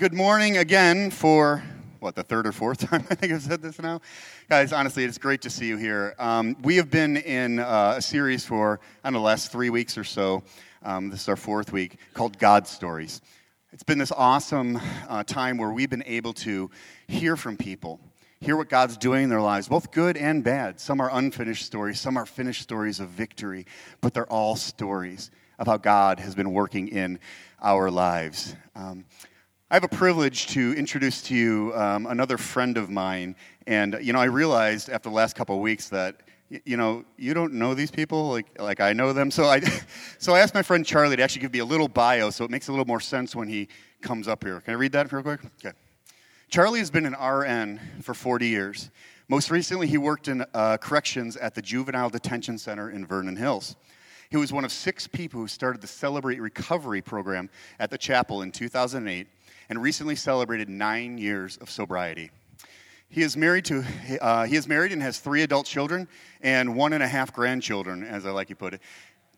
good morning again for what the third or fourth time I think I've said this now, guys. Honestly, it's great to see you here. Um, we have been in uh, a series for I don't know the last three weeks or so. Um, this is our fourth week called God Stories. It's been this awesome uh, time where we've been able to hear from people, hear what God's doing in their lives, both good and bad. Some are unfinished stories, some are finished stories of victory, but they're all stories of how God has been working in our lives. Um, I have a privilege to introduce to you um, another friend of mine. And, you know, I realized after the last couple of weeks that, you know, you don't know these people like, like I know them. So I, so I asked my friend Charlie to actually give me a little bio so it makes a little more sense when he comes up here. Can I read that real quick? Okay. Charlie has been an RN for 40 years. Most recently, he worked in uh, corrections at the Juvenile Detention Center in Vernon Hills. He was one of six people who started the Celebrate Recovery program at the chapel in 2008 and recently celebrated nine years of sobriety. He is married to uh, he is married and has three adult children and one and a half grandchildren, as I like to put it.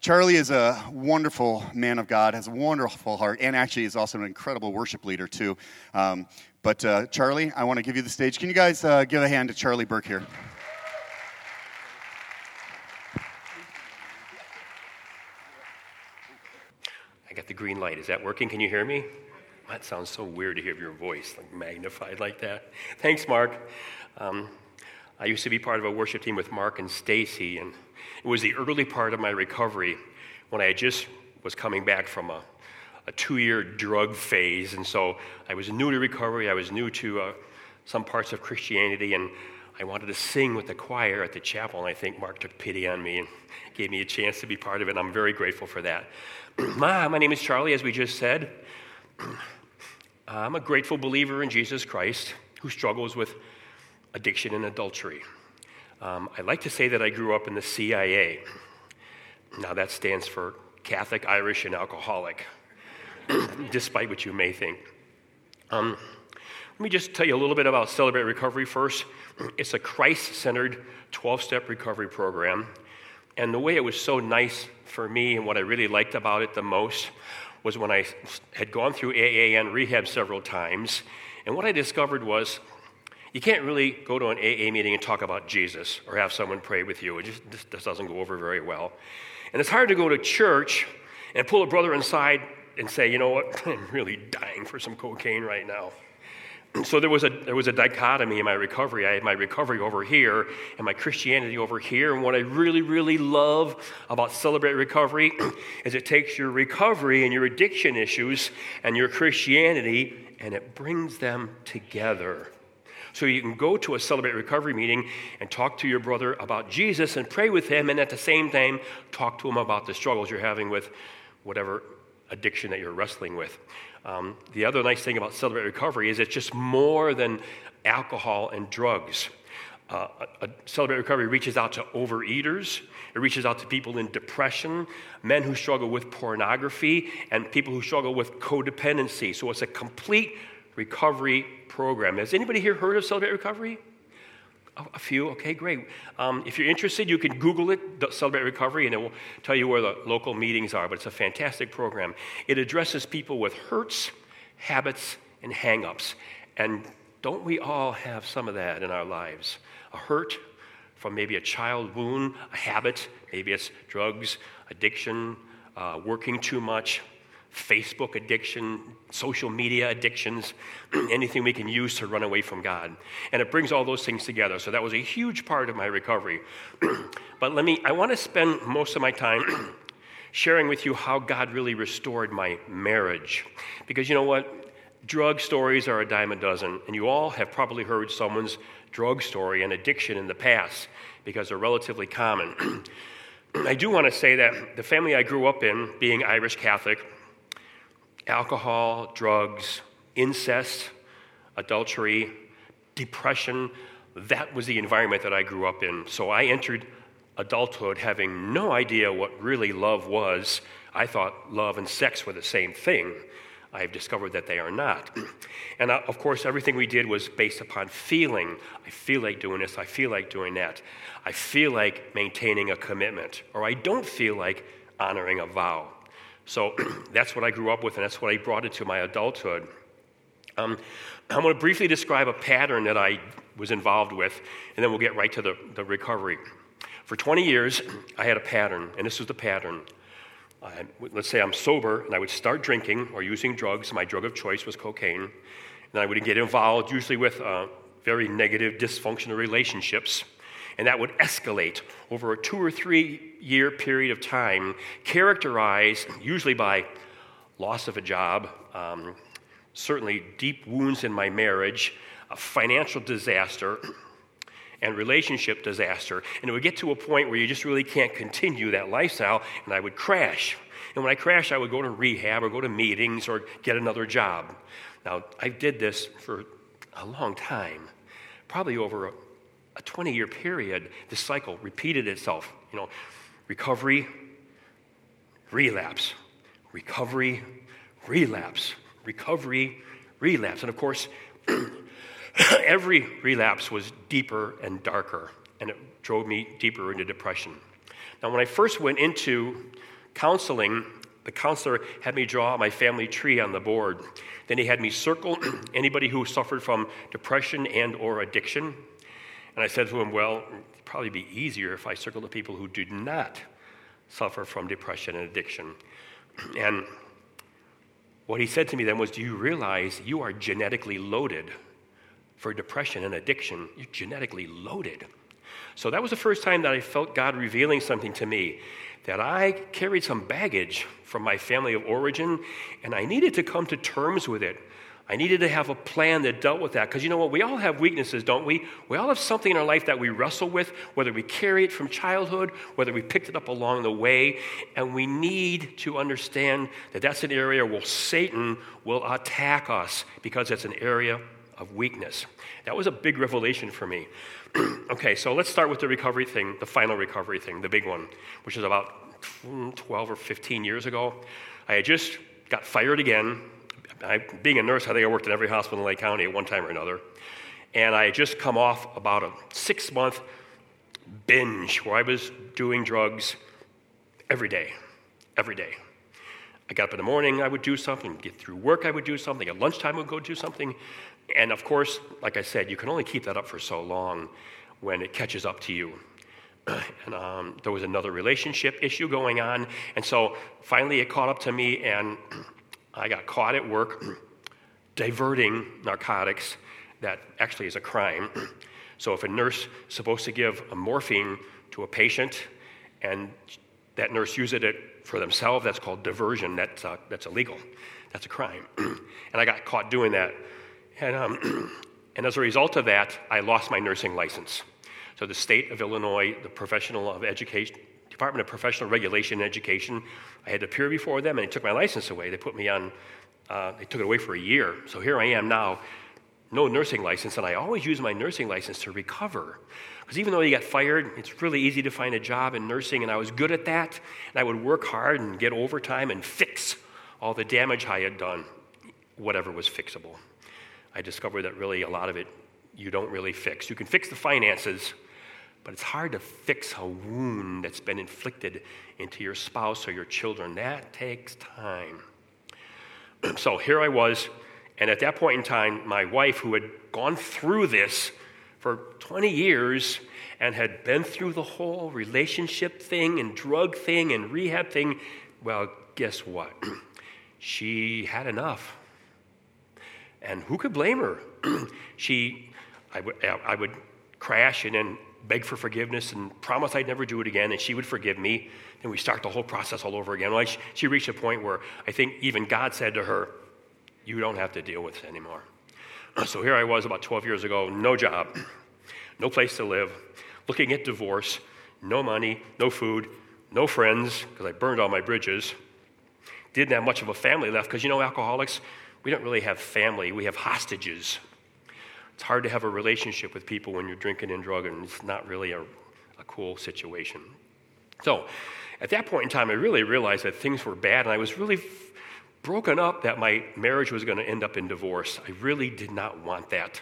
Charlie is a wonderful man of God, has a wonderful heart, and actually is also an incredible worship leader too. Um, but uh, Charlie, I want to give you the stage. Can you guys uh, give a hand to Charlie Burke here? I got the green light. Is that working? Can you hear me? That sounds so weird to hear your voice like magnified like that. Thanks, Mark. Um, I used to be part of a worship team with Mark and Stacy, and it was the early part of my recovery when I just was coming back from a, a two-year drug phase, and so I was new to recovery. I was new to uh, some parts of Christianity, and I wanted to sing with the choir at the chapel, and I think Mark took pity on me and gave me a chance to be part of it, and I'm very grateful for that. my name is Charlie, as we just said. I'm a grateful believer in Jesus Christ who struggles with addiction and adultery. Um, I like to say that I grew up in the CIA. Now, that stands for Catholic, Irish, and Alcoholic, despite what you may think. Um, let me just tell you a little bit about Celebrate Recovery first. It's a Christ centered 12 step recovery program. And the way it was so nice for me and what I really liked about it the most was when I had gone through AA and rehab several times. And what I discovered was you can't really go to an AA meeting and talk about Jesus or have someone pray with you. It just doesn't go over very well. And it's hard to go to church and pull a brother inside and say, you know what, I'm really dying for some cocaine right now so there was a there was a dichotomy in my recovery. I had my recovery over here and my Christianity over here. And what I really really love about Celebrate Recovery is it takes your recovery and your addiction issues and your Christianity and it brings them together. So you can go to a Celebrate Recovery meeting and talk to your brother about Jesus and pray with him, and at the same time talk to him about the struggles you're having with whatever addiction that you're wrestling with. Um, the other nice thing about Celebrate Recovery is it's just more than alcohol and drugs. Uh, Celebrate Recovery reaches out to overeaters. It reaches out to people in depression, men who struggle with pornography, and people who struggle with codependency. So it's a complete recovery program. Has anybody here heard of Celebrate Recovery? A few, okay, great. Um, if you're interested, you can Google it, Celebrate Recovery, and it will tell you where the local meetings are. But it's a fantastic program. It addresses people with hurts, habits, and hangups. And don't we all have some of that in our lives? A hurt from maybe a child wound, a habit, maybe it's drugs, addiction, uh, working too much, Facebook addiction, social media addictions, anything we can use to run away from God. And it brings all those things together. So that was a huge part of my recovery. but let me, I want to spend most of my time sharing with you how God really restored my marriage. Because you know what? Drug stories are a dime a dozen. And you all have probably heard someone's drug story and addiction in the past because they're relatively common. I do want to say that the family I grew up in, being Irish Catholic, alcohol, drugs, incest, adultery, depression. That was the environment that I grew up in. So I entered adulthood having no idea what really love was. I thought love and sex were the same thing. I've discovered that they are not. And uh, of course, everything we did was based upon feeling. I feel like doing this, I feel like doing that. I feel like maintaining a commitment, or I don't feel like honoring a vow. So that's what I grew up with, and that's what I brought into my adulthood. Um, I'm going to briefly describe a pattern that I was involved with, and then we'll get right to the, the recovery. For 20 years, I had a pattern, and this was the pattern. I, let's say I'm sober, and I would start drinking or using drugs. My drug of choice was cocaine. And I would get involved, usually with uh, very negative, dysfunctional relationships. And that would escalate over a two or three year period of time, characterized usually by loss of a job, um, certainly deep wounds in my marriage, a financial disaster, and relationship disaster. And it would get to a point where you just really can't continue that lifestyle, and I would crash. And when I crashed, I would go to rehab or go to meetings or get another job. Now, I did this for a long time, probably over a, a 20 year period. This cycle repeated itself. You know, recovery, relapse, recovery, relapse, recovery, relapse. And of course, every relapse was deeper and darker, and it drove me deeper into depression. Now, when I first went into counseling, the counselor had me draw my family tree on the board. Then he had me circle anybody who suffered from depression and or addiction. And I said to him, well, it'd probably be easier if I circled the people who did not suffer from depression and addiction. And what he said to me then was, Do you realize you are genetically loaded for depression and addiction? You're genetically loaded. So that was the first time that I felt God revealing something to me that I carried some baggage from my family of origin, and I needed to come to terms with it. I needed to have a plan that dealt with that. Because you know what? We all have weaknesses, don't we? We all have something in our life that we wrestle with, whether we carry it from childhood, whether we picked it up along the way. And we need to understand that that's an area where Satan will attack us because it's an area of weakness. That was a big revelation for me. okay, so let's start with the recovery thing, the final recovery thing, the big one, which is about 12 or 15 years ago. I had just got fired again. I, being a nurse, I think I worked in every hospital in Lake County at one time or another. And I had just come off about a six month binge where I was doing drugs every day, every day. I got up in the morning, I would do something. Get through work, I would do something. At lunchtime, I would go do something. And of course, like I said, you can only keep that up for so long when it catches up to you. and um, there was another relationship issue going on. And so finally, it caught up to me, and I got caught at work diverting narcotics that actually is a crime. So if a nurse is supposed to give a morphine to a patient and that nurse uses it for themselves, that's called diversion. That's, uh, that's illegal. That's a crime. and I got caught doing that. And, um, and as a result of that, I lost my nursing license. So the state of Illinois, the professional of education, Department of Professional Regulation and Education, I had to appear before them and they took my license away. They put me on, uh, they took it away for a year. So here I am now, no nursing license, and I always use my nursing license to recover. Because even though you got fired, it's really easy to find a job in nursing, and I was good at that. And I would work hard and get overtime and fix all the damage I had done, whatever was fixable. I discovered that really a lot of it you don't really fix. You can fix the finances, but it's hard to fix a wound that's been inflicted into your spouse or your children. That takes time. so here I was, and at that point in time, my wife, who had gone through this for 20 years and had been through the whole relationship thing and drug thing and rehab thing, well, guess what? she had enough. And who could blame her? she, I would, I would crash and then beg for forgiveness and promise I'd never do it again, and she would forgive me. Then we start the whole process all over again. Well, she, she reached a point where I think even God said to her, You don't have to deal with it anymore. So here I was about 12 years ago, no job, no place to live, looking at divorce, no money, no food, no friends, because I burned all my bridges. Didn't have much of a family left, because you know, alcoholics, we don't really have family, we have hostages. It's hard to have a relationship with people when you're drinking and drugging. It's not really a, a cool situation. So, at that point in time, I really realized that things were bad, and I was really f- broken up that my marriage was going to end up in divorce. I really did not want that.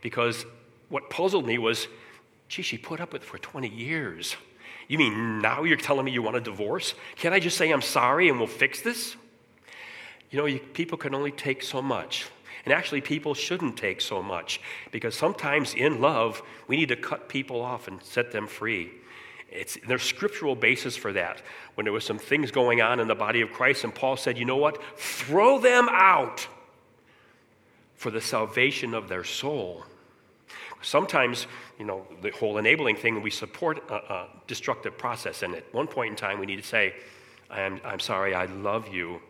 Because what puzzled me was, gee, she put up with it for 20 years. You mean now you're telling me you want a divorce? Can't I just say I'm sorry and we'll fix this? You know, you, people can only take so much. And actually, people shouldn't take so much because sometimes in love, we need to cut people off and set them free. It's, there's scriptural basis for that. When there was some things going on in the body of Christ, and Paul said, you know what? Throw them out for the salvation of their soul. Sometimes, you know, the whole enabling thing, we support a, a destructive process. And at one point in time, we need to say, I'm, I'm sorry, I love you.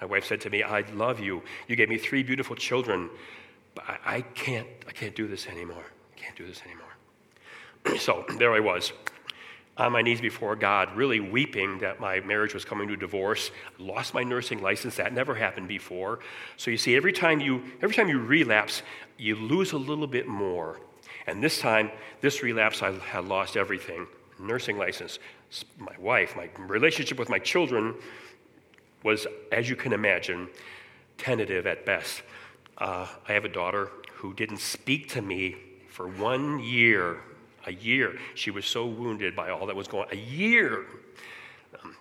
My wife said to me, I love you. You gave me three beautiful children, but I, I can't, I can't do this anymore. I can't do this anymore. so there I was on my knees before God, really weeping that my marriage was coming to divorce. Lost my nursing license. That never happened before. So you see, every time you every time you relapse, you lose a little bit more. And this time, this relapse, I had lost everything: nursing license, my wife, my relationship with my children was, as you can imagine, tentative at best. Uh, I have a daughter who didn't speak to me for one year a year. She was so wounded by all that was going on. A year. Um,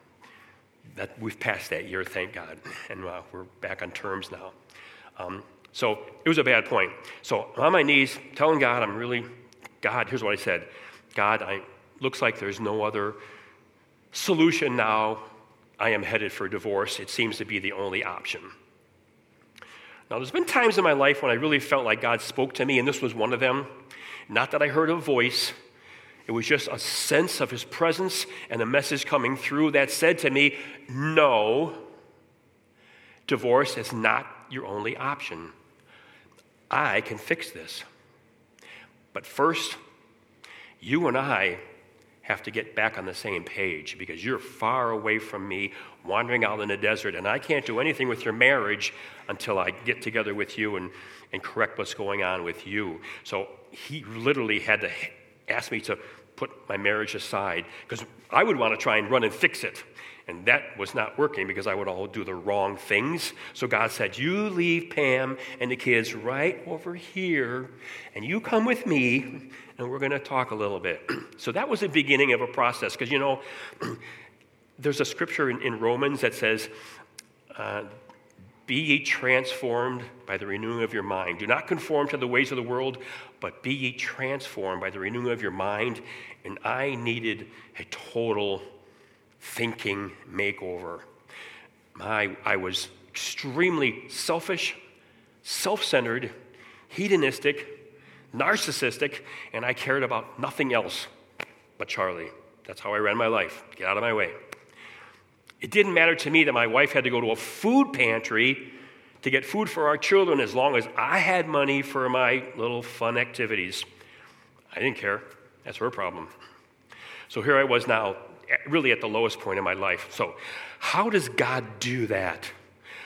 that we've passed that year, thank God, and uh, we're back on terms now. Um, so it was a bad point. So on my knees, telling God, I'm really, God, here's what I said God, I looks like there's no other solution now. I am headed for divorce. It seems to be the only option. Now, there's been times in my life when I really felt like God spoke to me, and this was one of them. Not that I heard a voice, it was just a sense of his presence and a message coming through that said to me, No, divorce is not your only option. I can fix this. But first, you and I have to get back on the same page because you're far away from me, wandering out in the desert, and I can't do anything with your marriage until I get together with you and, and correct what's going on with you. So he literally had to ask me to put my marriage aside because I would want to try and run and fix it. And that was not working because I would all do the wrong things. So God said, You leave Pam and the kids right over here, and you come with me, and we're going to talk a little bit. so that was the beginning of a process because, you know, there's a scripture in, in Romans that says, uh, be ye transformed by the renewing of your mind. Do not conform to the ways of the world, but be ye transformed by the renewing of your mind. And I needed a total thinking makeover. My, I was extremely selfish, self centered, hedonistic, narcissistic, and I cared about nothing else but Charlie. That's how I ran my life. Get out of my way. It didn't matter to me that my wife had to go to a food pantry to get food for our children as long as I had money for my little fun activities. I didn't care. That's her problem. So here I was now, really at the lowest point in my life. So, how does God do that?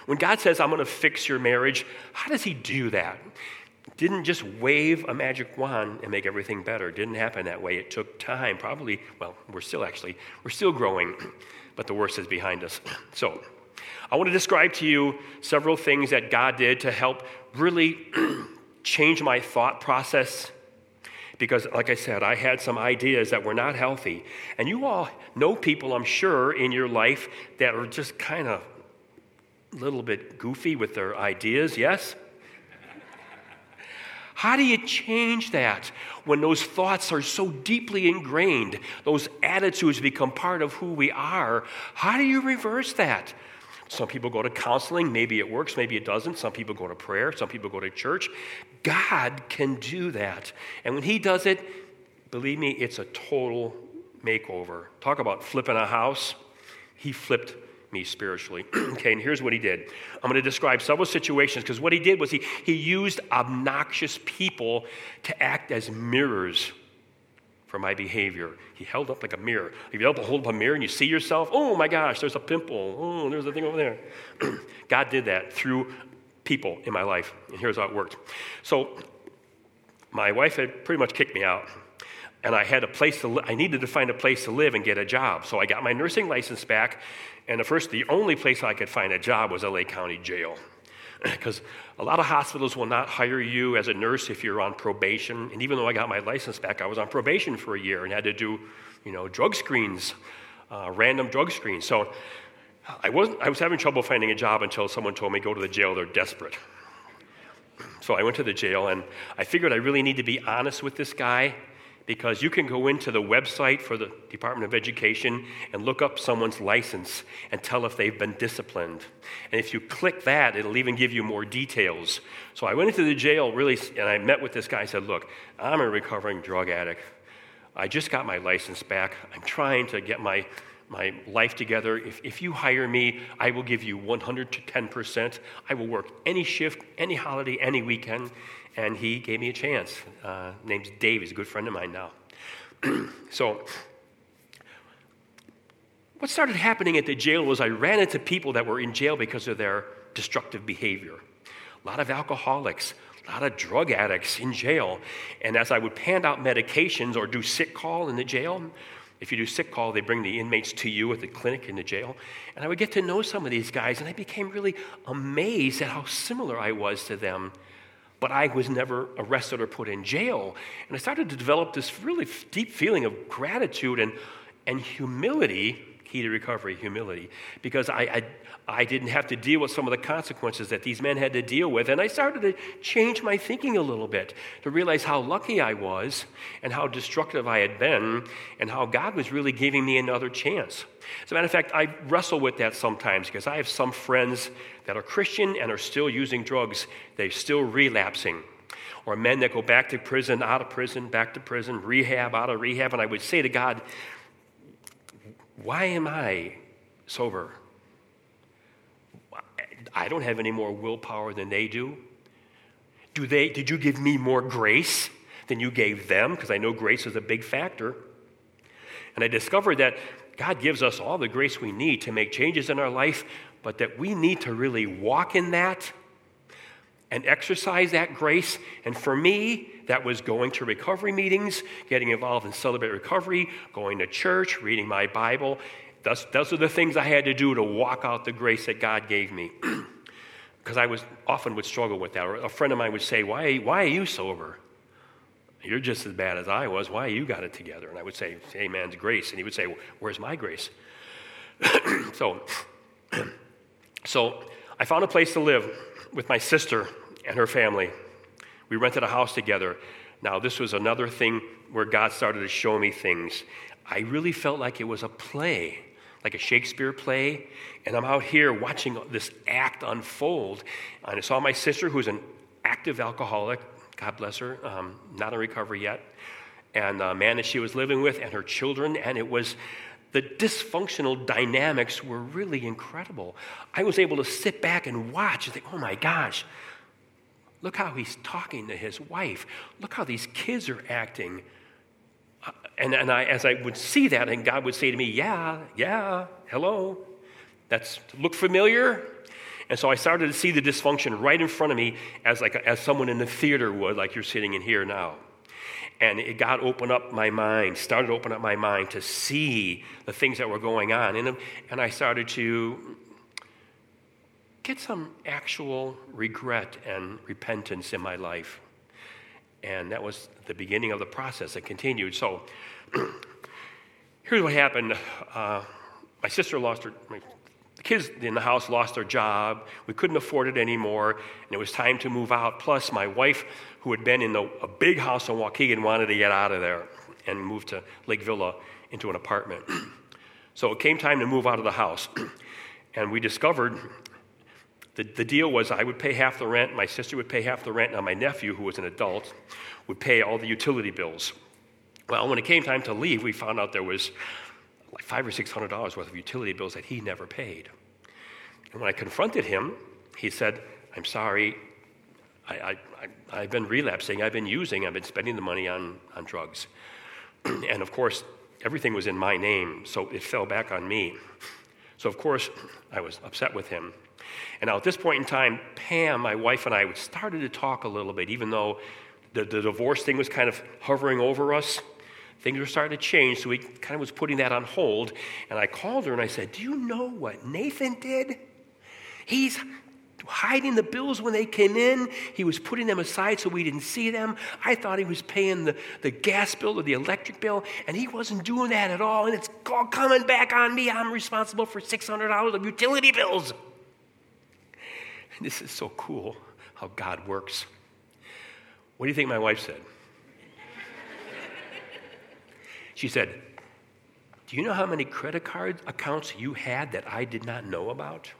When God says, I'm going to fix your marriage, how does He do that? Didn't just wave a magic wand and make everything better. Didn't happen that way. It took time, probably, well, we're still actually, we're still growing but the worst is behind us. So, I want to describe to you several things that God did to help really change my thought process. Because, like I said, I had some ideas that were not healthy. And you all know people, I'm sure, in your life that are just kind of a little bit goofy with their ideas, yes? How do you change that when those thoughts are so deeply ingrained? Those attitudes become part of who we are. How do you reverse that? Some people go to counseling. Maybe it works, maybe it doesn't. Some people go to prayer. Some people go to church. God can do that. And when He does it, believe me, it's a total makeover. Talk about flipping a house. He flipped me spiritually. okay, and here's what he did. I'm going to describe several situations because what he did was he, he used obnoxious people to act as mirrors for my behavior. He held up like a mirror. If you hold up a mirror and you see yourself, oh my gosh, there's a pimple. Oh, there's a thing over there. God did that through people in my life. And here's how it worked. So my wife had pretty much kicked me out and I had a place to li- I needed to find a place to live and get a job. So I got my nursing license back, and the first, the only place I could find a job was Lake County Jail. Because a lot of hospitals will not hire you as a nurse if you're on probation. And even though I got my license back, I was on probation for a year and had to do, you know, drug screens, uh, random drug screens. So I, wasn't, I was having trouble finding a job until someone told me, go to the jail, they're desperate. so I went to the jail, and I figured I really need to be honest with this guy because you can go into the website for the Department of Education and look up someone's license and tell if they've been disciplined. And if you click that, it'll even give you more details. So I went into the jail really, and I met with this guy and said, Look, I'm a recovering drug addict. I just got my license back. I'm trying to get my my life together. If, if you hire me, I will give you 100 to 10%. I will work any shift, any holiday, any weekend. And he gave me a chance. Uh, name's Dave. He's a good friend of mine now. so, what started happening at the jail was I ran into people that were in jail because of their destructive behavior. A lot of alcoholics, a lot of drug addicts in jail. And as I would hand out medications or do sick call in the jail, if you do sick call, they bring the inmates to you at the clinic in the jail. And I would get to know some of these guys, and I became really amazed at how similar I was to them. But I was never arrested or put in jail. And I started to develop this really deep feeling of gratitude and, and humility key to recovery, humility, because I, I, I, didn't have to deal with some of the consequences that these men had to deal with. And I started to change my thinking a little bit to realize how lucky I was and how destructive I had been and how God was really giving me another chance. As a matter of fact, I wrestle with that sometimes because I have some friends that are Christian and are still using drugs, they're still relapsing or men that go back to prison, out of prison, back to prison, rehab, out of rehab. And I would say to God, why am I sober? I don't have any more willpower than they do. Do they, did you give me more grace than you gave them? Because I know grace is a big factor. And I discovered that God gives us all the grace we need to make changes in our life, but that we need to really walk in that and exercise that grace. And for me, that was going to recovery meetings, getting involved in Celebrate Recovery, going to church, reading my Bible. Those, those are the things I had to do to walk out the grace that God gave me. Because I was often would struggle with that. Or a friend of mine would say, why, why are you sober? You're just as bad as I was. Why you got it together? And I would say, Hey, man's grace. And he would say, Where's my grace? so, so I found a place to live with my sister and her family. We rented a house together. Now, this was another thing where God started to show me things. I really felt like it was a play, like a Shakespeare play, and I'm out here watching this act unfold. And I saw my sister, who's an active alcoholic, God bless her, um, not in recovery yet, and a man that she was living with, and her children, and it was the dysfunctional dynamics were really incredible. I was able to sit back and watch and think, oh my gosh, look how he's talking to his wife. Look how these kids are acting. And, and I, as I would see that, and God would say to me, yeah, yeah, hello, that's look familiar. And so I started to see the dysfunction right in front of me as, like, as someone in the theater would, like you're sitting in here now. And it, God opened up my mind, started to open up my mind to see the things that were going on. And, and I started to get some actual regret and repentance in my life. And that was the beginning of the process. It continued. So here's what happened. Uh, my sister lost her, my, the kids in the house lost their job. We couldn't afford it anymore, and it was time to move out. Plus, my wife who had been in the, a big house in Waukegan wanted to get out of there and move to Lake Villa into an apartment. so it came time to move out of the house. and we discovered the, the deal was I would pay half the rent, my sister would pay half the rent, and my nephew, who was an adult, would pay all the utility bills. Well, when it came time to leave, we found out there was like five or six hundred dollars worth of utility bills that he never paid. And when I confronted him, he said, I'm sorry, I, I, have been relapsing, I've been using, I've been spending the money on, on drugs. and of course, everything was in my name, so it fell back on me. So, of course, I was upset with him. And now at this point in time, Pam, my wife, and I we started to talk a little bit, even though the, the divorce thing was kind of hovering over us. Things were starting to change, so we kind of was putting that on hold. And I called her and I said, Do you know what Nathan did? He's hiding the bills when they came in. He was putting them aside so we didn't see them. I thought he was paying the, the gas bill or the electric bill, and he wasn't doing that at all. And it's all coming back on me. I'm responsible for $600 of utility bills. This is so cool how God works. What do you think my wife said? she said, Do you know how many credit card accounts you had that I did not know about?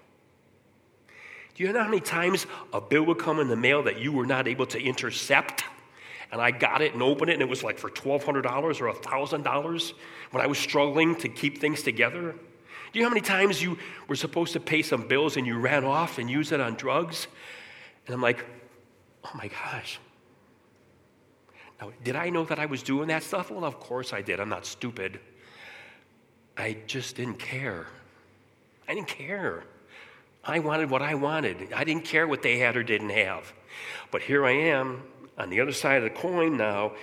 Do you know how many times a bill would come in the mail that you were not able to intercept? And I got it and opened it, and it was like for $1,200 or $1,000 when I was struggling to keep things together. Do you know how many times you were supposed to pay some bills and you ran off and used it on drugs? And I'm like, oh my gosh. Now, did I know that I was doing that stuff? Well, of course I did. I'm not stupid. I just didn't care. I didn't care. I wanted what I wanted. I didn't care what they had or didn't have. But here I am on the other side of the coin now.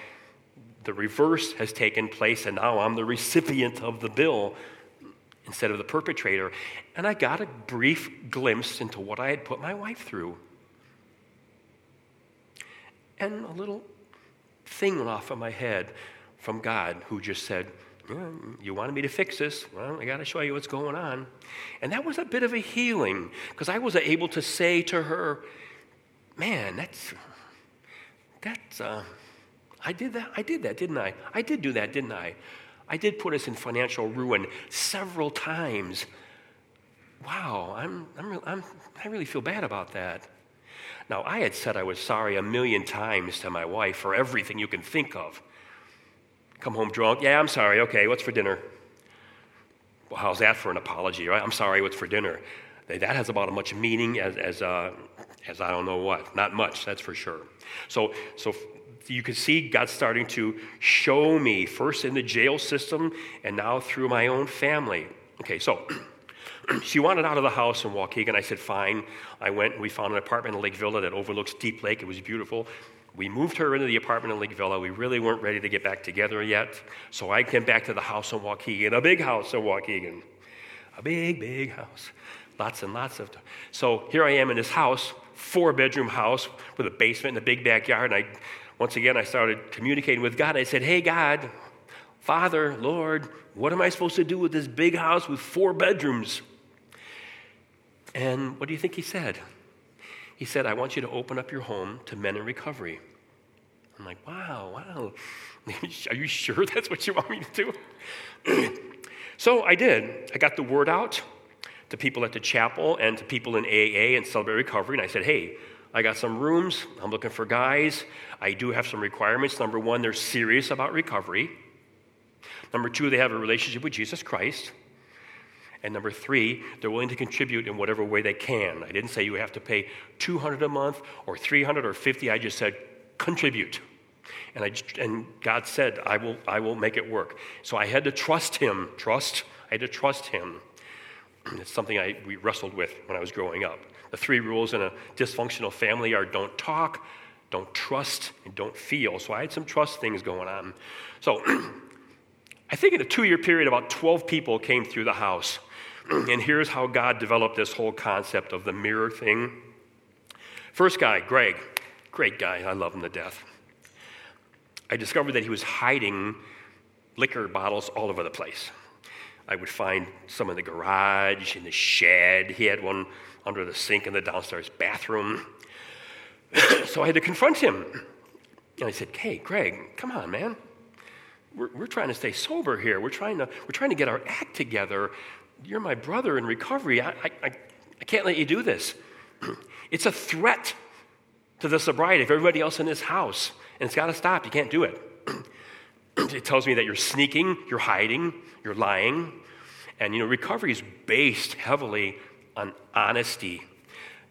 The reverse has taken place, and now I'm the recipient of the bill instead of the perpetrator. And I got a brief glimpse into what I had put my wife through. And a little thing went off of my head from God who just said, You wanted me to fix this? Well, I got to show you what's going on. And that was a bit of a healing because I was able to say to her, Man, that's, that's, uh, I did that. I did that, didn't I? I did do that, didn't I? I did put us in financial ruin several times. Wow, I'm, I'm, I'm, I really feel bad about that. Now, I had said I was sorry a million times to my wife for everything you can think of. Come home drunk. Yeah, I'm sorry. Okay, what's for dinner? Well, how's that for an apology, right? I'm sorry, what's for dinner? That has about as much meaning as, as, uh, as I don't know what. Not much, that's for sure. So, so you can see God starting to show me, first in the jail system and now through my own family. Okay, so she wanted out of the house in Waukegan. I said, fine. I went and we found an apartment in Lake Villa that overlooks Deep Lake. It was beautiful. We moved her into the apartment in Lake Villa. We really weren't ready to get back together yet. So I came back to the house in Waukegan, a big house in Waukegan. A big, big house. Lots and lots of. So here I am in this house, four bedroom house with a basement and a big backyard. And I once again, I started communicating with God. I said, Hey, God, Father, Lord, what am I supposed to do with this big house with four bedrooms? And what do you think he said? He said, I want you to open up your home to men in recovery. I'm like, wow, wow. Are you sure that's what you want me to do? so I did. I got the word out to people at the chapel and to people in AA and Celebrate Recovery. And I said, hey, I got some rooms. I'm looking for guys. I do have some requirements. Number one, they're serious about recovery. Number two, they have a relationship with Jesus Christ. And number three, they're willing to contribute in whatever way they can. I didn't say you have to pay 200 a month or 300 or 50. I just said contribute. And, I, and God said, I will, I will make it work. So I had to trust Him. Trust. I had to trust Him. It's something I, we wrestled with when I was growing up. The three rules in a dysfunctional family are don't talk, don't trust, and don't feel. So I had some trust things going on. So I think in a two year period, about 12 people came through the house. and here's how God developed this whole concept of the mirror thing. First guy, Greg, great guy. I love him to death. I discovered that he was hiding liquor bottles all over the place. I would find some in the garage, in the shed. He had one under the sink in the downstairs bathroom. so I had to confront him. And I said, Hey, Greg, come on, man. We're, we're trying to stay sober here. We're trying, to, we're trying to get our act together. You're my brother in recovery. I, I, I can't let you do this. it's a threat to the sobriety of everybody else in this house. And it's got to stop. You can't do it. it tells me that you're sneaking, you're hiding, you're lying. And, you know, recovery is based heavily on honesty.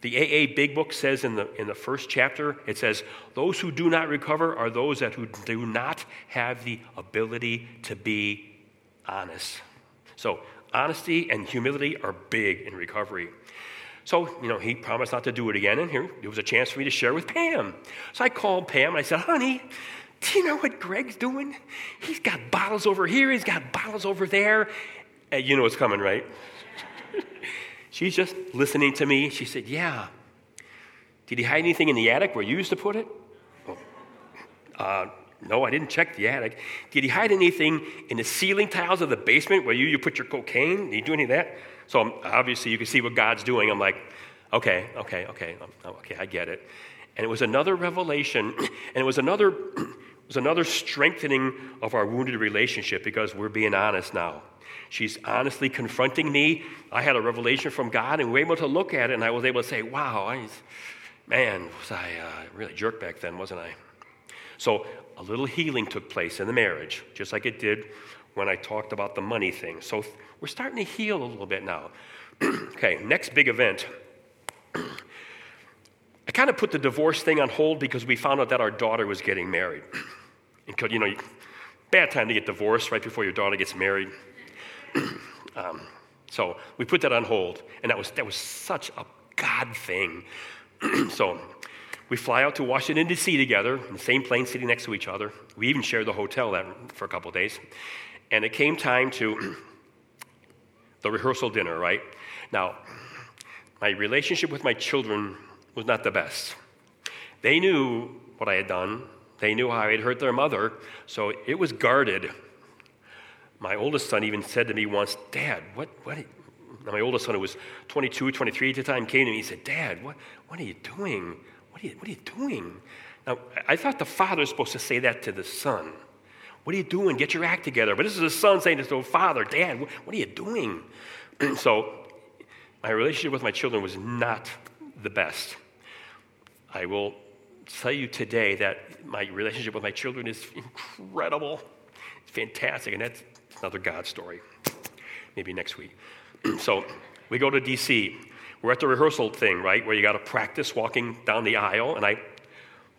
The AA Big Book says in the, in the first chapter, it says, Those who do not recover are those that who do not have the ability to be honest. So, honesty and humility are big in recovery. So, you know, he promised not to do it again, and here it was a chance for me to share with Pam. So I called Pam and I said, Honey, do you know what Greg's doing? He's got bottles over here, he's got bottles over there. And you know what's coming, right? She's just listening to me. She said, Yeah. Did he hide anything in the attic where you used to put it? Oh, uh, no, I didn't check the attic. Did he hide anything in the ceiling tiles of the basement where you, you put your cocaine? Did he do any of that? So obviously you can see what God's doing. I'm like, okay, okay, okay, okay, I get it. And it was another revelation, and it was another, it was another strengthening of our wounded relationship because we're being honest now. She's honestly confronting me. I had a revelation from God, and we were able to look at it, and I was able to say, wow, I, man, was I uh, really jerk back then, wasn't I? So a little healing took place in the marriage, just like it did when I talked about the money thing. So we're starting to heal a little bit now. okay, next big event. I kind of put the divorce thing on hold because we found out that our daughter was getting married. Because, you know, bad time to get divorced right before your daughter gets married. um, so we put that on hold, and that was, that was such a God thing. so we fly out to Washington, D.C. together, in the same plane sitting next to each other. We even shared the hotel that, for a couple days. And it came time to the rehearsal dinner, right? Now, my relationship with my children was not the best. They knew what I had done, they knew how I had hurt their mother, so it was guarded. My oldest son even said to me once, Dad, what, what, now my oldest son, who was 22, 23 at the time, came to me and said, Dad, what, what are you doing? What are you, what are you doing? Now, I thought the father was supposed to say that to the son. What are you doing? Get your act together. But this is the son saying to the father, Dad, what, what are you doing? so my relationship with my children was not the best. I will tell you today that my relationship with my children is incredible. It's fantastic. And that's another God story. Maybe next week. so we go to DC. We're at the rehearsal thing, right, where you got to practice walking down the aisle. And I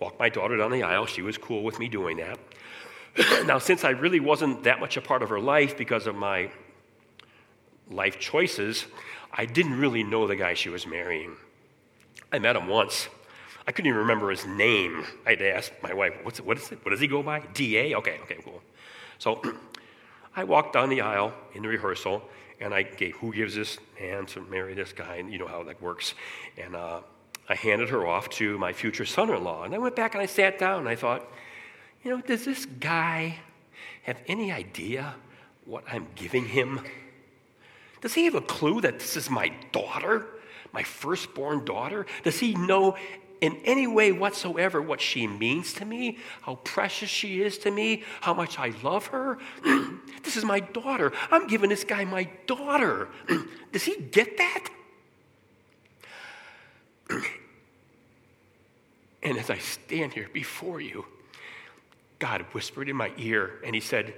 walked my daughter down the aisle. She was cool with me doing that. now, since I really wasn't that much a part of her life because of my life choices, I didn't really know the guy she was marrying. I met him once. I couldn't even remember his name. I had to ask my wife, What's, what, is it? what does he go by? DA? Okay, okay, cool. So I walked down the aisle in the rehearsal, and I gave, who gives this hand to marry this guy? And you know how that works. And uh, I handed her off to my future son in law. And I went back and I sat down and I thought, you know, does this guy have any idea what I'm giving him? Does he have a clue that this is my daughter, my firstborn daughter? Does he know in any way whatsoever what she means to me, how precious she is to me, how much I love her? this is my daughter. I'm giving this guy my daughter. Does he get that? and as I stand here before you, God whispered in my ear and he said,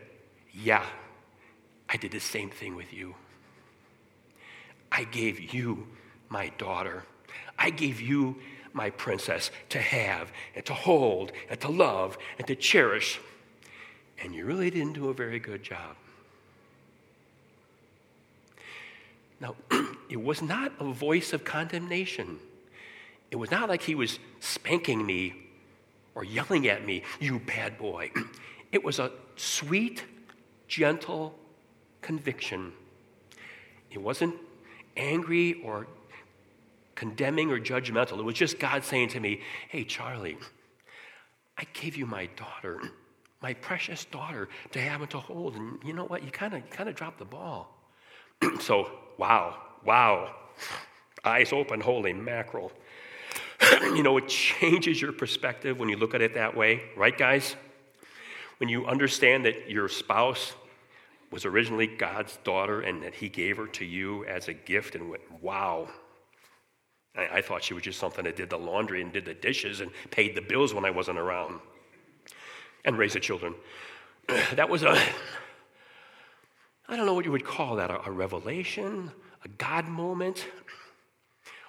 Yeah, I did the same thing with you. I gave you my daughter. I gave you my princess to have and to hold and to love and to cherish. And you really didn't do a very good job. Now, it was not a voice of condemnation. It was not like he was spanking me or yelling at me, you bad boy. It was a sweet, gentle conviction. It wasn't angry or condemning or judgmental. It was just God saying to me, Hey, Charlie, I gave you my daughter, my precious daughter, to have and to hold. And you know what? You kind of kind of dropped the ball. so, wow, wow. Eyes open, holy mackerel. you know, it changes your perspective when you look at it that way, right, guys? When you understand that your spouse was originally God's daughter and that He gave her to you as a gift, and went, wow. I, I thought she was just something that did the laundry and did the dishes and paid the bills when I wasn't around and raised the children. that was a, I don't know what you would call that, a, a revelation, a God moment.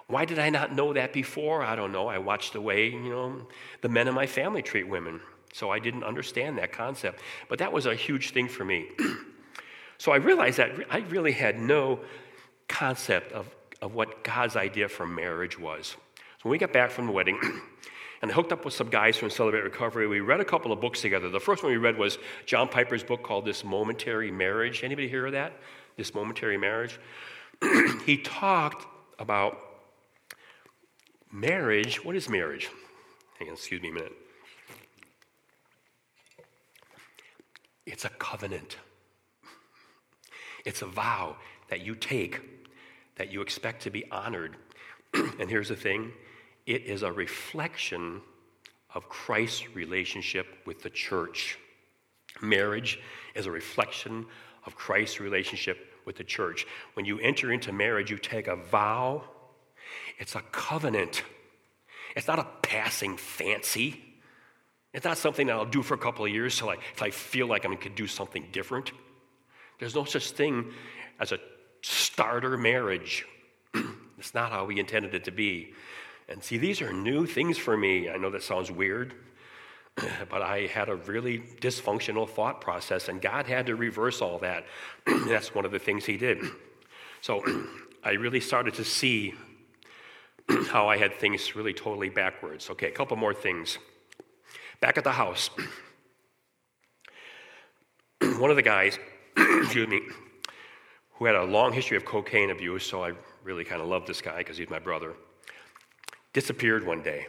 Why did I not know that before? I don't know. I watched the way, you know, the men in my family treat women. So I didn't understand that concept. But that was a huge thing for me. so I realized that I really had no concept of, of what God's idea for marriage was. So when we got back from the wedding, and I hooked up with some guys from Celebrate Recovery. We read a couple of books together. The first one we read was John Piper's book called This Momentary Marriage. Anybody hear of that? This Momentary Marriage? he talked about marriage. What is marriage? Hang on, excuse me a minute. It's a covenant. It's a vow that you take that you expect to be honored. and here's the thing it is a reflection of Christ's relationship with the church. Marriage is a reflection of Christ's relationship with the church. When you enter into marriage, you take a vow, it's a covenant. It's not a passing fancy. It's not something that I'll do for a couple of years till I, till I feel like I could do something different. There's no such thing as a starter marriage. it's not how we intended it to be. And see, these are new things for me. I know that sounds weird, but I had a really dysfunctional thought process, and God had to reverse all that. That's one of the things He did. So I really started to see how I had things really totally backwards. Okay, a couple more things. Back at the house, one of the guys, excuse me, who had a long history of cocaine abuse, so I really kind of loved this guy because he's my brother, disappeared one day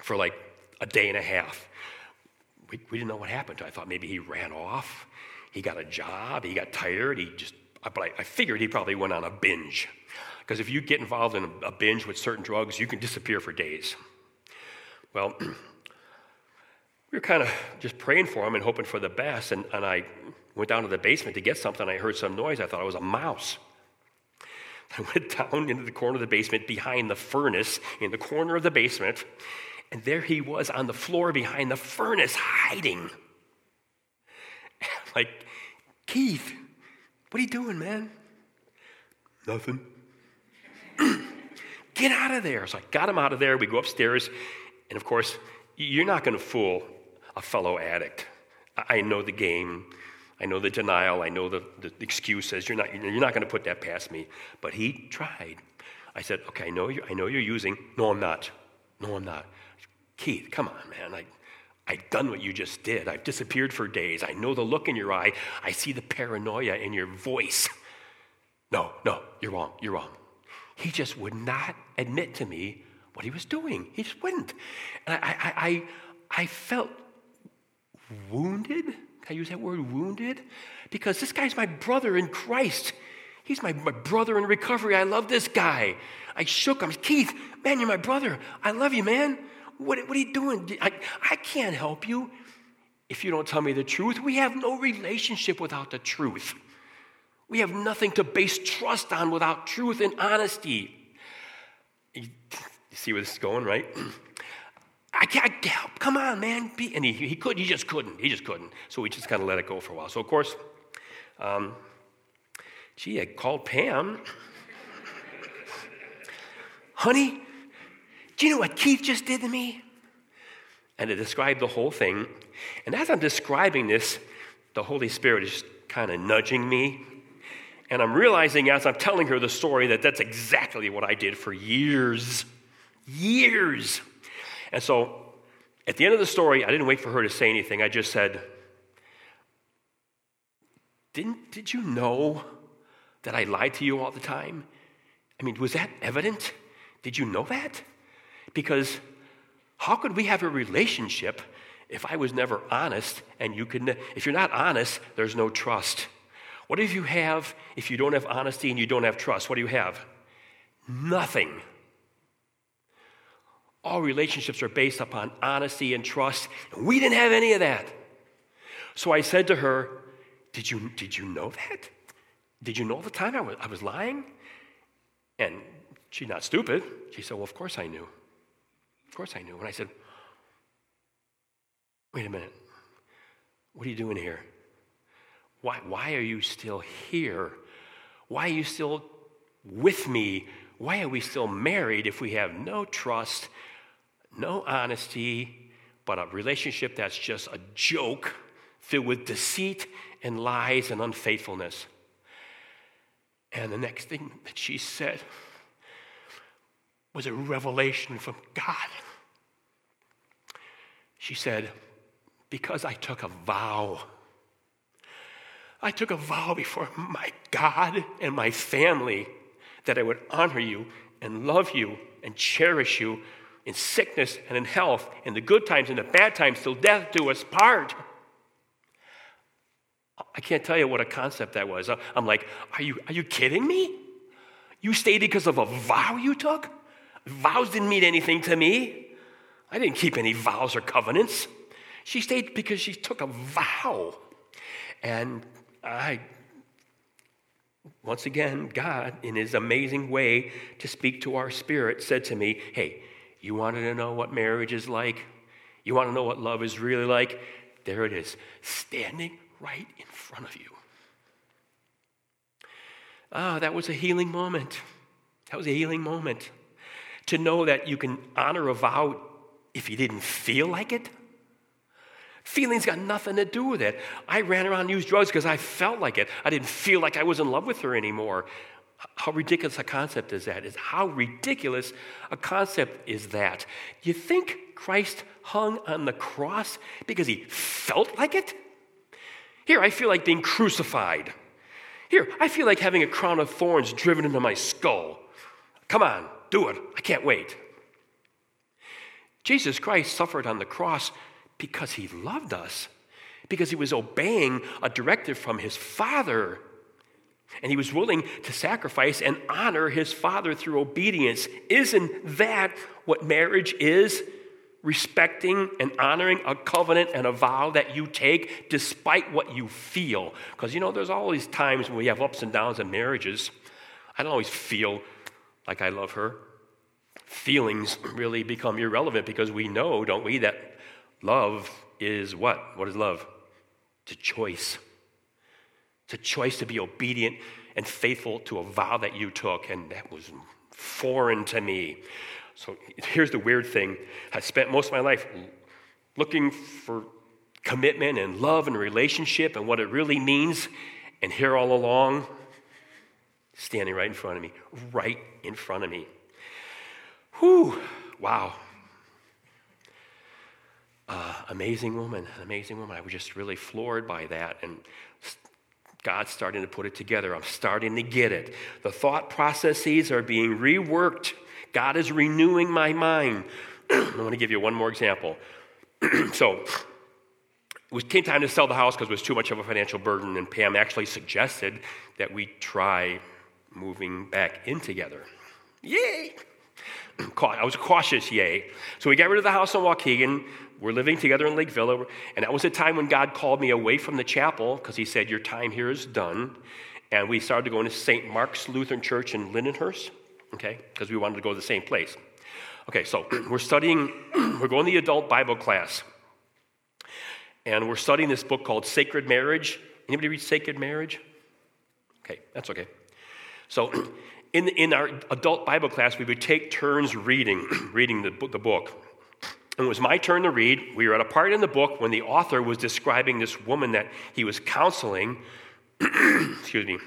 for like a day and a half. We, we didn't know what happened. I thought maybe he ran off, he got a job, he got tired, he just, but I, I figured he probably went on a binge. Because if you get involved in a binge with certain drugs, you can disappear for days. Well, we were kind of just praying for him and hoping for the best. And, and I went down to the basement to get something. I heard some noise. I thought it was a mouse. I went down into the corner of the basement behind the furnace, in the corner of the basement, and there he was on the floor behind the furnace, hiding. like, Keith, what are you doing, man? Nothing. Get out of there. So I got him out of there. We go upstairs. And of course, you're not going to fool a fellow addict. I know the game. I know the denial. I know the, the excuses. You're not, you're not going to put that past me. But he tried. I said, okay, I know, you're, I know you're using. No, I'm not. No, I'm not. Keith, come on, man. I, I've done what you just did. I've disappeared for days. I know the look in your eye. I see the paranoia in your voice. No, no, you're wrong. You're wrong. He just would not admit to me what he was doing. He just wouldn't. And I, I, I, I felt wounded. Can I use that word, wounded? Because this guy's my brother in Christ. He's my, my brother in recovery. I love this guy. I shook him. Keith, man, you're my brother. I love you, man. What, what are you doing? I, I can't help you if you don't tell me the truth. We have no relationship without the truth. We have nothing to base trust on without truth and honesty. You, see where this is going, right? I can't help. Come on, man. Be, and he, he could, he just couldn't. He just couldn't. So we just kind of let it go for a while. So, of course, um, gee, I called Pam. Honey, do you know what Keith just did to me? And to describe the whole thing. And as I'm describing this, the Holy Spirit is kind of nudging me and I'm realizing as I'm telling her the story that that's exactly what I did for years. Years. And so at the end of the story, I didn't wait for her to say anything. I just said, didn't, Did you know that I lied to you all the time? I mean, was that evident? Did you know that? Because how could we have a relationship if I was never honest and you could, if you're not honest, there's no trust. What do you have if you don't have honesty and you don't have trust? What do you have? Nothing. All relationships are based upon honesty and trust. And we didn't have any of that. So I said to her, Did you, did you know that? Did you know the time I was, I was lying? And she's not stupid. She said, Well, of course I knew. Of course I knew. And I said, Wait a minute. What are you doing here? Why, why are you still here? Why are you still with me? Why are we still married if we have no trust, no honesty, but a relationship that's just a joke filled with deceit and lies and unfaithfulness? And the next thing that she said was a revelation from God. She said, Because I took a vow I took a vow before my God and my family that I would honor you and love you and cherish you in sickness and in health, in the good times and the bad times, till death do us part. I can't tell you what a concept that was. I'm like, are you, are you kidding me? You stayed because of a vow you took? Vows didn't mean anything to me. I didn't keep any vows or covenants. She stayed because she took a vow. And I, once again, God, in his amazing way to speak to our spirit, said to me, Hey, you wanted to know what marriage is like? You want to know what love is really like? There it is, standing right in front of you. Ah, that was a healing moment. That was a healing moment. To know that you can honor a vow if you didn't feel like it. Feelings got nothing to do with it. I ran around and used drugs because I felt like it. I didn't feel like I was in love with her anymore. How ridiculous a concept is that? Is how ridiculous a concept is that? You think Christ hung on the cross because he felt like it? Here, I feel like being crucified. Here, I feel like having a crown of thorns driven into my skull. Come on, do it. I can't wait. Jesus Christ suffered on the cross because he loved us, because he was obeying a directive from his Father. And he was willing to sacrifice and honor his Father through obedience. Isn't that what marriage is? respecting and honoring a covenant and a vow that you take despite what you feel. Because you know, there's always times when we have ups and downs in marriages. I don't always feel like I love her. Feelings really become irrelevant because we know, don't we, that love is what? What is love? It's a choice. It's a choice to be obedient and faithful to a vow that you took, and that was foreign to me. So here's the weird thing I spent most of my life looking for commitment and love and relationship and what it really means. And here all along, standing right in front of me, right in front of me. Whew, wow. Uh, amazing woman, an amazing woman. I was just really floored by that. And God's starting to put it together. I'm starting to get it. The thought processes are being reworked God is renewing my mind. I want to give you one more example. so, it came time to sell the house because it was too much of a financial burden, and Pam actually suggested that we try moving back in together. Yay! I was cautious, yay. So we got rid of the house in Waukegan. We're living together in Lake Villa, and that was a time when God called me away from the chapel because He said, Your time here is done. And we started going to St. Mark's Lutheran Church in Lindenhurst okay? Because we wanted to go to the same place. Okay, so we're studying, we're going to the adult Bible class. And we're studying this book called Sacred Marriage. Anybody read Sacred Marriage? Okay, that's okay. So in, in our adult Bible class, we would take turns reading, reading the, the book. And it was my turn to read. We were at a part in the book when the author was describing this woman that he was counseling. Excuse me.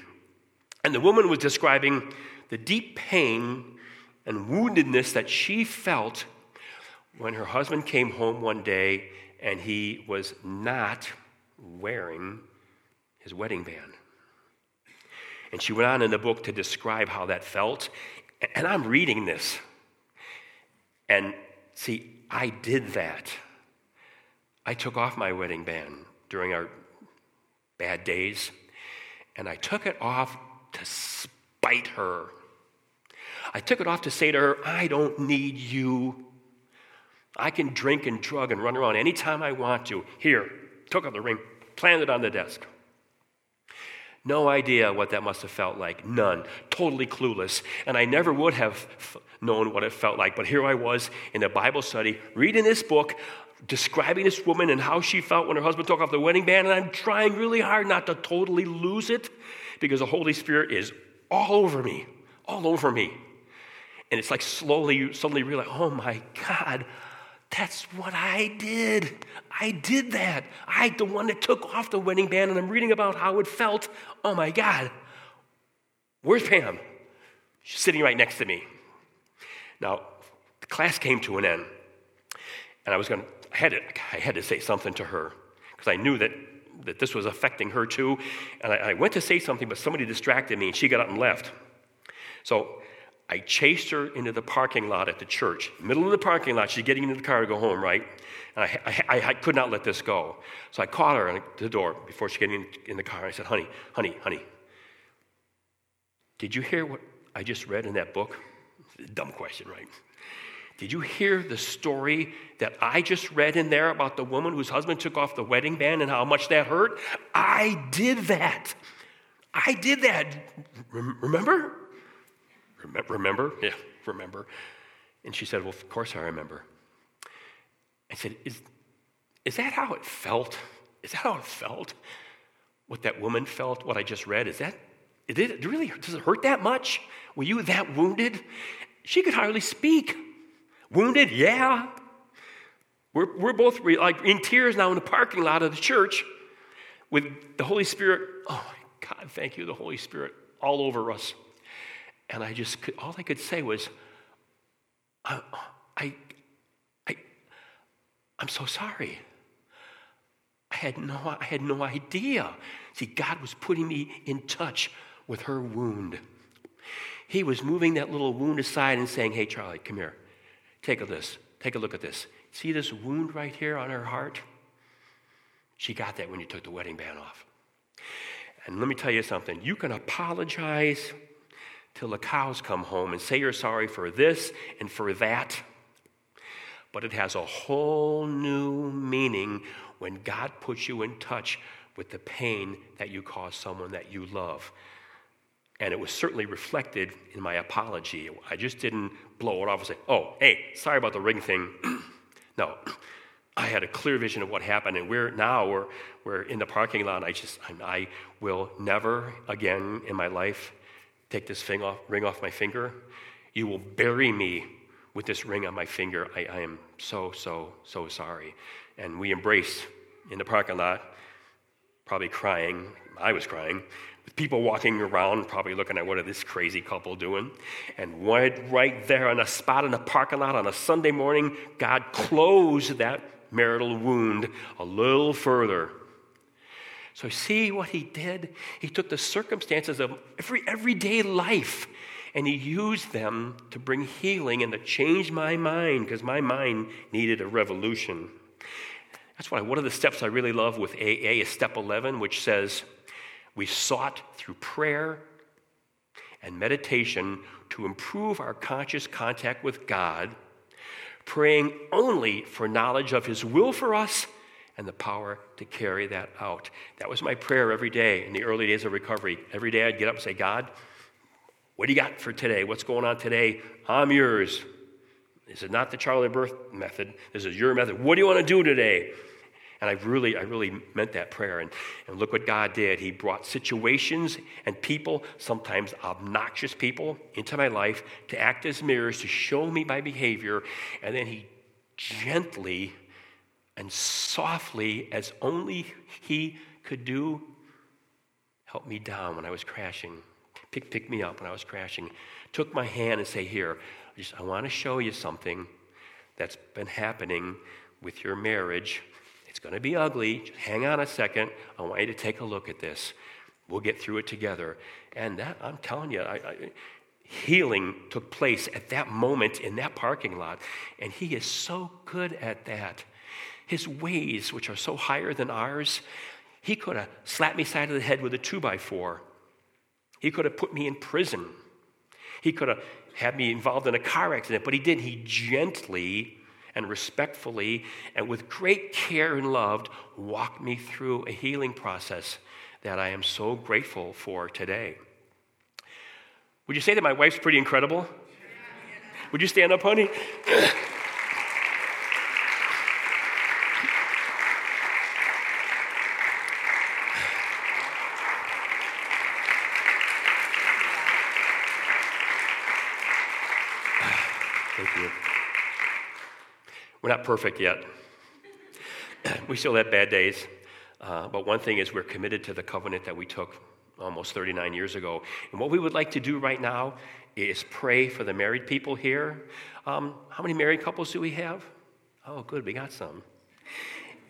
And the woman was describing the deep pain and woundedness that she felt when her husband came home one day and he was not wearing his wedding band. And she went on in the book to describe how that felt. And I'm reading this. And see, I did that. I took off my wedding band during our bad days, and I took it off to spite her. I took it off to say to her, I don't need you. I can drink and drug and run around anytime I want to. Here, took out the ring, planted on the desk. No idea what that must have felt like. None. Totally clueless. And I never would have f- known what it felt like. But here I was in a Bible study, reading this book, describing this woman and how she felt when her husband took off the wedding band. And I'm trying really hard not to totally lose it because the Holy Spirit is all over me, all over me. And it's like slowly, you suddenly realize, oh my God, that's what I did. I did that. I, the one that took off the wedding band, and I'm reading about how it felt. Oh my God. Where's Pam? She's sitting right next to me. Now, the class came to an end, and I was going to, I had to, I had to say something to her because I knew that, that this was affecting her too. And I, I went to say something, but somebody distracted me, and she got up and left. So I chased her into the parking lot at the church. Middle of the parking lot, she's getting into the car to go home, right? And I, I, I could not let this go. So I caught her at the door before she got in, in the car. I said, honey, honey, honey, did you hear what I just read in that book? dumb question, right? Did you hear the story that I just read in there about the woman whose husband took off the wedding band and how much that hurt? I did that. I did that. Remember? Remember? Yeah, remember. And she said, Well, of course I remember. I said, Is, is that how it felt? Is that how it felt? What that woman felt, what I just read? Is that, did it really, does it hurt that much? Were you that wounded? She could hardly speak. Wounded? Yeah. We're, we're both re, like in tears now in the parking lot of the church with the Holy Spirit. Oh my God, thank you, the Holy Spirit all over us. And I just, could, all I could say was, I, I, I, I'm so sorry. I had no, I had no idea. See, God was putting me in touch with her wound. He was moving that little wound aside and saying, Hey, Charlie, come here. Take a this. Take a look at this. See this wound right here on her heart? She got that when you took the wedding band off. And let me tell you something. You can apologize till the cows come home and say you're sorry for this and for that. But it has a whole new meaning when God puts you in touch with the pain that you caused someone that you love. And it was certainly reflected in my apology. I just didn't blow it off and say, oh, hey, sorry about the ring thing. no, I had a clear vision of what happened, and we're now we're, we're in the parking lot. I just I will never again in my life take this off, ring off my finger. You will bury me with this ring on my finger. I, I am so so so sorry. And we embraced in the parking lot, probably crying. I was crying with people walking around, probably looking at what are this crazy couple doing. And right, right there on a spot in the parking lot on a Sunday morning, God closed that marital wound a little further. So, see what he did? He took the circumstances of every everyday life and he used them to bring healing and to change my mind because my mind needed a revolution. That's why one of the steps I really love with AA is step 11, which says, we sought through prayer and meditation to improve our conscious contact with God, praying only for knowledge of His will for us and the power to carry that out. That was my prayer every day in the early days of recovery. Every day I'd get up and say, God, what do you got for today? What's going on today? I'm yours. This is not the Charlie Birth method. This is your method. What do you want to do today? And I really, I really meant that prayer. And, and look what God did. He brought situations and people, sometimes obnoxious people, into my life to act as mirrors to show me my behavior. And then He gently and softly, as only He could do, helped me down when I was crashing, pick, pick me up when I was crashing, took my hand and say, Here, I, just, I want to show you something that's been happening with your marriage it's going to be ugly. Just hang on a second. I want you to take a look at this. We'll get through it together. And that, I'm telling you, I, I, healing took place at that moment in that parking lot. And He is so good at that. His ways, which are so higher than ours, He could have slapped me side of the head with a two by four. He could have put me in prison. He could have had me involved in a car accident, but He didn't. He gently and respectfully and with great care and love walked me through a healing process that I am so grateful for today. Would you say that my wife's pretty incredible? Would you stand up, honey? We're not perfect yet. we still have bad days. Uh, but one thing is, we're committed to the covenant that we took almost 39 years ago. And what we would like to do right now is pray for the married people here. Um, how many married couples do we have? Oh, good, we got some.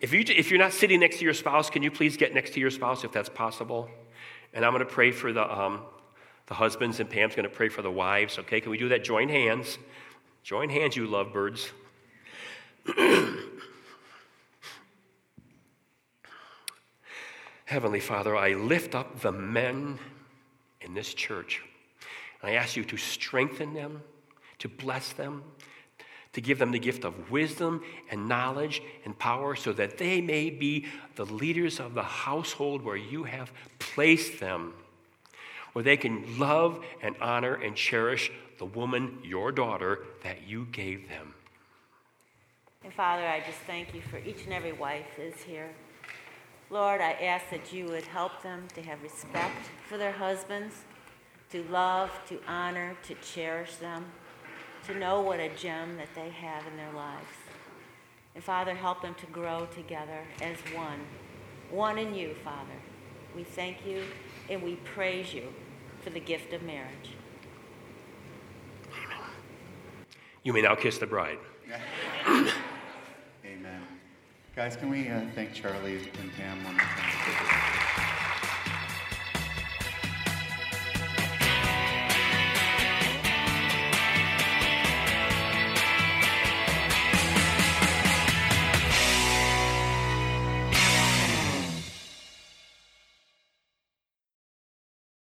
If, you, if you're not sitting next to your spouse, can you please get next to your spouse if that's possible? And I'm going to pray for the, um, the husbands, and Pam's going to pray for the wives. Okay, can we do that? Join hands. Join hands, you lovebirds. Heavenly Father, I lift up the men in this church. And I ask you to strengthen them, to bless them, to give them the gift of wisdom and knowledge and power so that they may be the leaders of the household where you have placed them, where they can love and honor and cherish the woman, your daughter, that you gave them. And Father, I just thank you for each and every wife is here. Lord, I ask that you would help them to have respect for their husbands, to love, to honor, to cherish them to know what a gem that they have in their lives. And Father, help them to grow together as one. One in you, Father. We thank you and we praise you for the gift of marriage. Amen. You may now kiss the bride. Guys, can we uh, thank Charlie and Pam one more time?